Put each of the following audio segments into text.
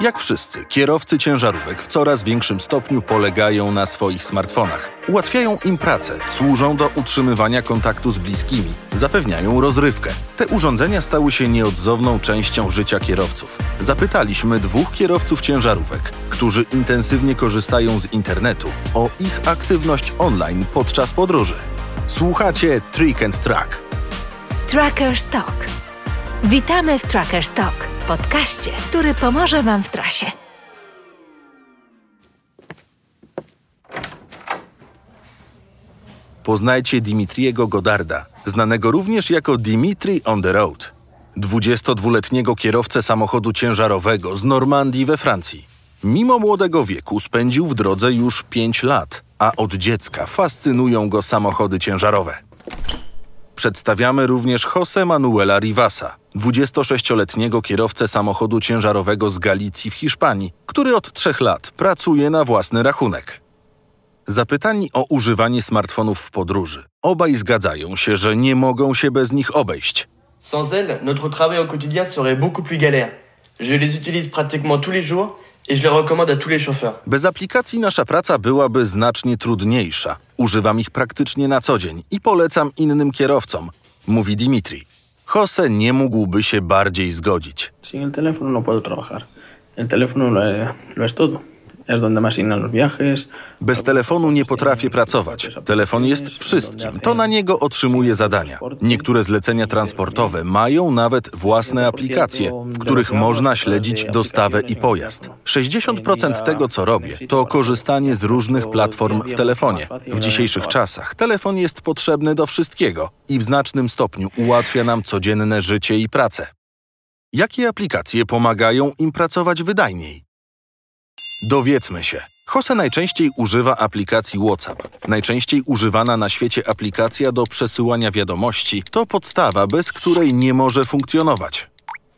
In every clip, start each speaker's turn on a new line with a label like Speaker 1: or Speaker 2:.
Speaker 1: Jak wszyscy, kierowcy ciężarówek w coraz większym stopniu polegają na swoich smartfonach. Ułatwiają im pracę, służą do utrzymywania kontaktu z bliskimi, zapewniają rozrywkę. Te urządzenia stały się nieodzowną częścią życia kierowców. Zapytaliśmy dwóch kierowców ciężarówek, którzy intensywnie korzystają z internetu, o ich aktywność online podczas podróży. Słuchacie Trick and Track.
Speaker 2: Tracker Stock. Witamy w Tracker Stock, podcaście, który pomoże Wam w trasie.
Speaker 1: Poznajcie Dimitriego Godarda, znanego również jako Dimitri on the Road. 22-letniego kierowcę samochodu ciężarowego z Normandii we Francji. Mimo młodego wieku spędził w drodze już 5 lat, a od dziecka fascynują go samochody ciężarowe. Przedstawiamy również Jose Manuela Rivasa, 26-letniego kierowcę samochodu ciężarowego z Galicji w Hiszpanii, który od trzech lat pracuje na własny rachunek. Zapytani o używanie smartfonów w podróży, obaj zgadzają się, że nie mogą się bez nich obejść.
Speaker 3: Sans elles, notre travail au quotidien serait beaucoup plus galère. Je les utilise pratiquement tous les jours et je les recommande à tous les chauffeurs.
Speaker 1: Bez aplikacji nasza praca byłaby znacznie trudniejsza. Używam ich praktycznie na co dzień i polecam innym kierowcom, mówi Dimitri. Jose nie mógłby się bardziej zgodzić.
Speaker 4: Sin el teléfono no puedo trabajar. El teléfono lo, es todo.
Speaker 1: Bez telefonu nie potrafię pracować. Telefon jest wszystkim. To na niego otrzymuję zadania. Niektóre zlecenia transportowe mają nawet własne aplikacje, w których można śledzić dostawę i pojazd. 60% tego, co robię, to korzystanie z różnych platform w telefonie. W dzisiejszych czasach telefon jest potrzebny do wszystkiego i w znacznym stopniu ułatwia nam codzienne życie i pracę. Jakie aplikacje pomagają im pracować wydajniej? Dowiedzmy się. Jose najczęściej używa aplikacji WhatsApp. Najczęściej używana na świecie aplikacja do przesyłania wiadomości to podstawa, bez której nie może funkcjonować.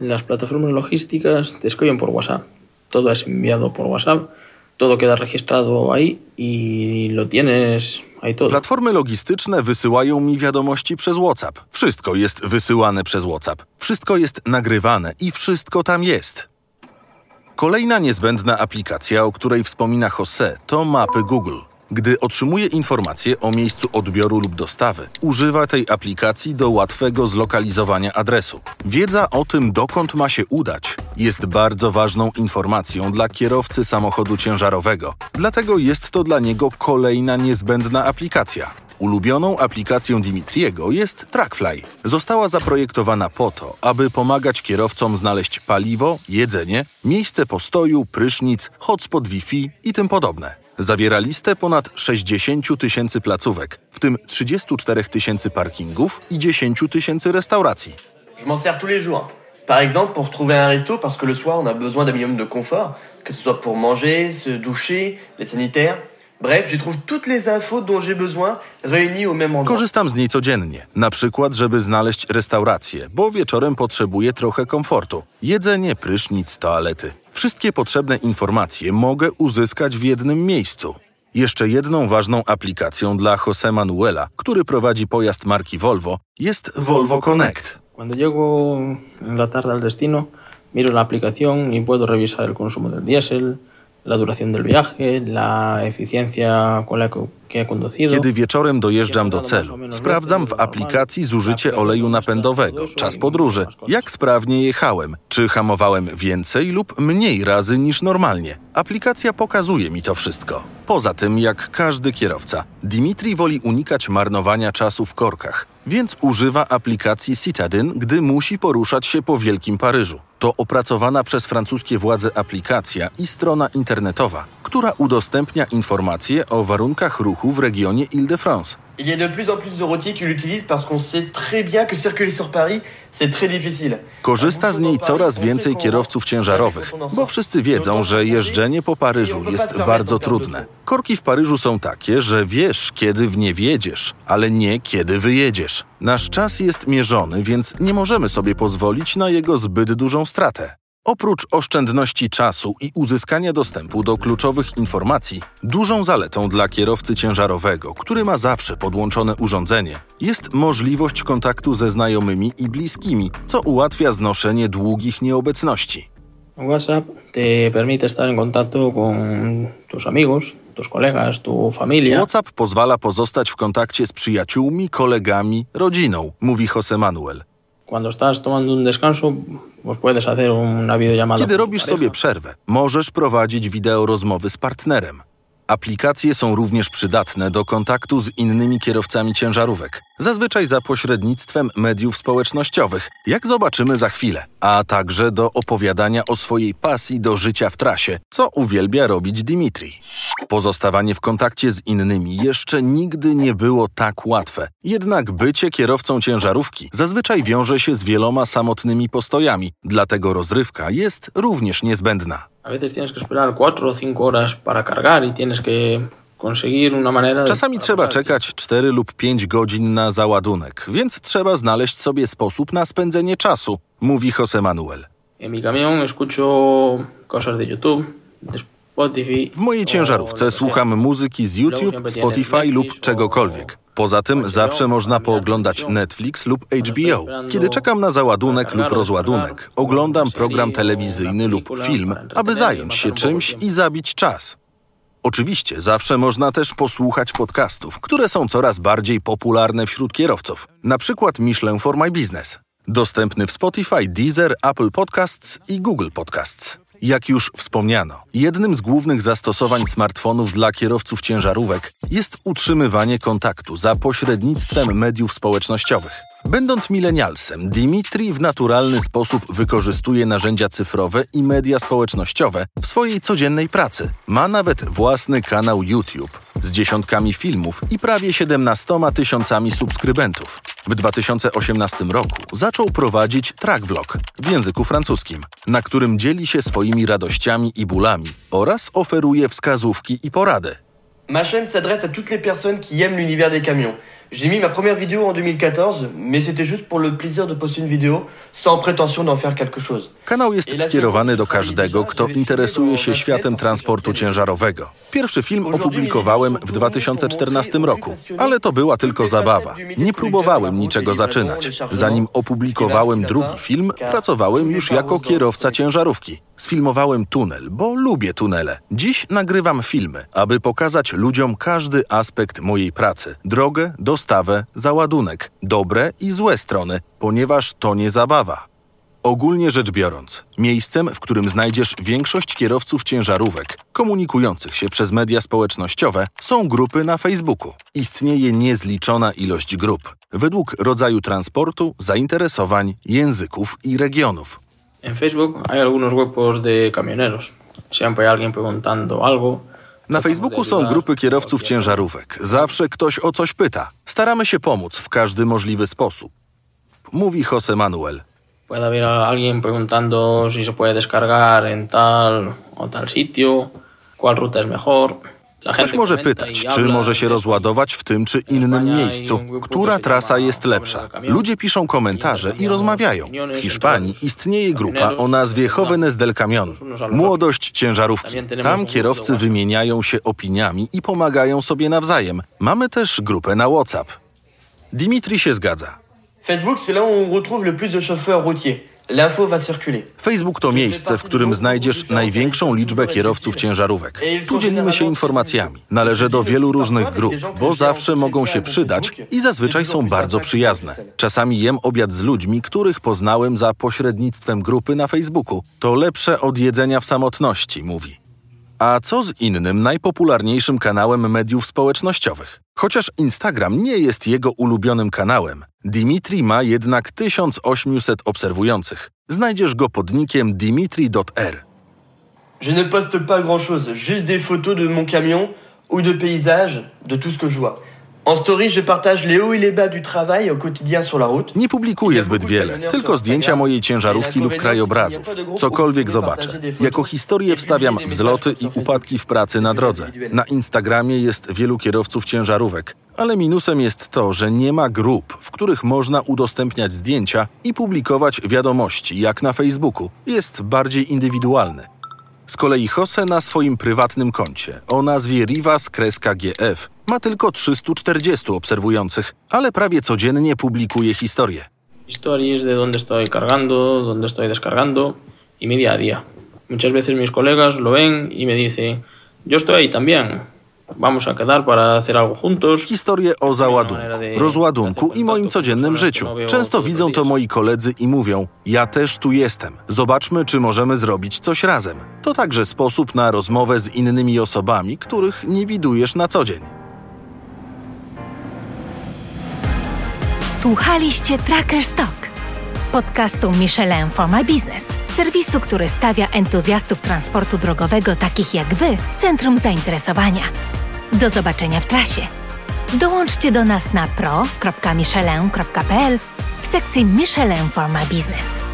Speaker 4: Las plataformas logísticas te escogen por WhatsApp. Todo es enviado por WhatsApp. Todo queda registrado ahí y lo tienes.
Speaker 1: Platformy logistyczne wysyłają mi wiadomości przez WhatsApp. Wszystko jest wysyłane przez WhatsApp. Wszystko jest nagrywane i wszystko tam jest. Kolejna niezbędna aplikacja, o której wspomina Jose, to mapy Google. Gdy otrzymuje informacje o miejscu odbioru lub dostawy, używa tej aplikacji do łatwego zlokalizowania adresu. Wiedza o tym, dokąd ma się udać, jest bardzo ważną informacją dla kierowcy samochodu ciężarowego. Dlatego jest to dla niego kolejna niezbędna aplikacja. Ulubioną aplikacją Dimitriego jest Trackfly. Została zaprojektowana po to, aby pomagać kierowcom znaleźć paliwo, jedzenie, miejsce postoju, prysznic, hotspot Wi-Fi i tym podobne. Zawiera listę ponad 60 tysięcy placówek, w tym 34 tysięcy parkingów i 10 tysięcy restauracji.
Speaker 3: Je m'en sers tous les jours. Par exemple, pour trouver un resto, parce que le soir, on a besoin d'un minimum de confort, que ce soit pour manger, se doucher, les sanitaires. Bref, j'y trouve toutes les infos dont j'ai besoin réunies au même endroit.
Speaker 1: Korzystam z niej codziennie, na przykład, żeby znaleźć restaurację, bo wieczorem potrzebuję trochę komfortu. Jedzenie, prysznic, toalety. Wszystkie potrzebne informacje mogę uzyskać w jednym miejscu. Jeszcze jedną ważną aplikacją dla Jose Manuela, który prowadzi pojazd marki Volvo, jest Volvo Connect.
Speaker 4: Cuando llego en la tarde al destino, miro la aplicación y puedo revisar el consumo del diésel, la duración del viaje, la eficiencia con la que que he conducido.
Speaker 1: Kiedy wieczorem dojeżdżam do celu, sprawdzam w aplikacji zużycie oleju napędowego, czas podróży, jak sprawnie jechałem, czy hamowałem więcej lub mniej razy niż normalnie. Aplikacja pokazuje mi to wszystko. Poza tym, jak każdy kierowca, Dimitri woli unikać marnowania czasu w korkach, więc używa aplikacji Citadin, gdy musi poruszać się po Wielkim Paryżu. To opracowana przez francuskie władze aplikacja i strona internetowa, która udostępnia informacje o warunkach ruchu w regionie Île-de-France.
Speaker 3: Il y a de plus en plus de routiers qui l'utilisent parce qu'on sait très bien que circuler sur Paris, c'est très difficile.
Speaker 1: Korzysta z niej coraz więcej kierowców ciężarowych, bo wszyscy wiedzą, że jeżdżenie po Paryżu jest bardzo trudne. Korki w Paryżu są takie, że wiesz, kiedy w nie wjedziesz, ale nie kiedy wyjedziesz. Nasz czas jest mierzony, więc nie możemy sobie pozwolić na jego zbyt dużą stratę. Oprócz oszczędności czasu i uzyskania dostępu do kluczowych informacji, dużą zaletą dla kierowcy ciężarowego, który ma zawsze podłączone urządzenie, jest możliwość kontaktu ze znajomymi i bliskimi, co ułatwia znoszenie długich nieobecności.
Speaker 4: WhatsApp te permite estar en contacto con tus amigos, tus colegas, tu familia.
Speaker 1: WhatsApp pozwala pozostać w kontakcie z przyjaciółmi, kolegami, rodziną, mówi Jose Manuel.
Speaker 4: Cuando estás tomando un descanso, pues puedes hacer una videollamada.
Speaker 1: Kiedy robisz sobie przerwę, możesz prowadzić wideo rozmowy z partnerem. Aplikacje są również przydatne do kontaktu z innymi kierowcami ciężarówek, zazwyczaj za pośrednictwem mediów społecznościowych, jak zobaczymy za chwilę, a także do opowiadania o swojej pasji do życia w trasie, co uwielbia robić Dimitri. Pozostawanie w kontakcie z innymi jeszcze nigdy nie było tak łatwe. Jednak bycie kierowcą ciężarówki zazwyczaj wiąże się z wieloma samotnymi postojami, dlatego rozrywka jest również niezbędna.
Speaker 4: A veces tienes que esperar cuatro o cinco horas para cargar y tienes que
Speaker 1: Czasami trzeba czekać 4 lub 5 godzin na załadunek, więc trzeba znaleźć sobie sposób na spędzenie czasu, mówi Jose Manuel.
Speaker 4: En mi camión escucho cosas de YouTube, de Spotify.
Speaker 1: W mojej ciężarówce słucham muzyki z YouTube, Spotify lub czegokolwiek. Poza tym zawsze można pooglądać Netflix lub HBO. Kiedy czekam na załadunek lub rozładunek, oglądam program telewizyjny lub film, aby zająć się czymś i zabić czas. Oczywiście zawsze można też posłuchać podcastów, które są coraz bardziej popularne wśród kierowców. Na przykład Michelin for My Business. Dostępny w Spotify, Deezer, Apple Podcasts i Google Podcasts. Jak już wspomniano, jednym z głównych zastosowań smartfonów dla kierowców ciężarówek jest utrzymywanie kontaktu za pośrednictwem mediów społecznościowych. Będąc milenialsem, Dimitri w naturalny sposób wykorzystuje narzędzia cyfrowe i media społecznościowe w swojej codziennej pracy. Ma nawet własny kanał YouTube z dziesiątkami filmów i prawie 17 tysiącami subskrybentów. W 2018 roku zaczął prowadzić track vlog w języku francuskim, na którym dzieli się swoimi radościami i bólami oraz oferuje wskazówki i porady.
Speaker 3: Ma chaîne s'adresse à toutes les personnes qui aiment l'univers des camions. J'ai mis ma première vidéo en 2014, mais c'était juste pour le plaisir de poster une vidéo, sans prétention d'en faire quelque chose.
Speaker 1: Kanał jest skierowany do każdego, kto interesuje się światem transportu ciężarowego. Pierwszy film opublikowałem w 2014 roku, ale to była tylko zabawa. Nie próbowałem niczego zaczynać. Zanim opublikowałem drugi film, pracowałem już jako kierowca ciężarówki. Sfilmowałem tunel, bo lubię tunele. Dziś nagrywam filmy, aby pokazać ludziom każdy aspekt mojej pracy: drogę, dostawę, załadunek, dobre i złe strony, ponieważ to nie zabawa. Ogólnie rzecz biorąc, miejscem, w którym znajdziesz większość kierowców ciężarówek komunikujących się przez media społecznościowe, są grupy na Facebooku. Istnieje niezliczona ilość grup, według rodzaju transportu, zainteresowań, języków i regionów.
Speaker 4: En Facebook hay algunos grupos de camioneros. Siempre hay alguien preguntando algo.
Speaker 1: Na Facebooku są grupy kierowców ciężarówek. Zawsze ktoś o coś pyta. Staramy się pomóc w każdy możliwy sposób. Mówi Jose Manuel.
Speaker 4: Puede haber alguien preguntando si se puede descargar en tal o tal sitio, cuál ruta es mejor.
Speaker 1: Ktoś może pytać, czy może się rozładować w tym czy innym miejscu, która trasa jest lepsza. Ludzie piszą komentarze i rozmawiają. W Hiszpanii istnieje grupa o nazwie Jóvenes del Camión Młodość ciężarówki. Tam kierowcy wymieniają się opiniami i pomagają sobie nawzajem. Mamy też grupę na WhatsApp. Dimitri się zgadza.
Speaker 3: Facebook, c'est là où on retrouve le plus de chauffeurs routiers.
Speaker 1: Facebook to miejsce, w którym znajdziesz największą liczbę kierowców ciężarówek. Tu dzielimy się informacjami. Należę do wielu różnych grup, bo zawsze mogą się przydać i zazwyczaj są bardzo przyjazne. Czasami jem obiad z ludźmi, których poznałem za pośrednictwem grupy na Facebooku. To lepsze od jedzenia w samotności, mówi. A co z innym najpopularniejszym kanałem mediów społecznościowych? Chociaż Instagram nie jest jego ulubionym kanałem, Dimitri ma jednak 1800 obserwujących. Znajdziesz go pod nickiem dimitri.r.
Speaker 3: Je ne poste pas grand chose, juste des photos de mon camion ou de paysages, de tout ce que je vois. En story, je partage les hauts et les bas du travail au quotidien sur la route.
Speaker 1: Nie publikuję zbyt wiele, tylko zdjęcia mojej ciężarówki lub krajobrazów. Cokolwiek zobaczę. Jako historię wstawiam wzloty i upadki w pracy na drodze. Na Instagramie jest wielu kierowców ciężarówek, ale minusem jest to, że nie ma grup, w których można udostępniać zdjęcia i publikować wiadomości, jak na Facebooku. Jest bardziej indywidualny. Z kolei Jose na swoim prywatnym koncie o nazwie Rivas-GF ma tylko 340 obserwujących, ale prawie codziennie publikuje historie.
Speaker 4: Stories de dónde estoy cargando, dónde estoy descargando y mi día a día. Muchas veces mis colegas lo ven y me dicen, yo estoy ahí también, vamos a quedar para hacer algo juntos.
Speaker 1: Historie o załadunku, rozładunku i moim codziennym życiu. Często widzą to moi koledzy i mówią: Ja też tu jestem. Zobaczmy, czy możemy zrobić coś razem. To także sposób na rozmowę z innymi osobami, których nie widujesz na co dzień.
Speaker 2: Słuchaliście Tracker Stock, podcastu Michelin for My Business, serwisu, który stawia entuzjastów transportu drogowego takich jak Wy w centrum zainteresowania. Do zobaczenia w trasie. Dołączcie do nas na pro.michelin.pl w sekcji Michelin for My Business.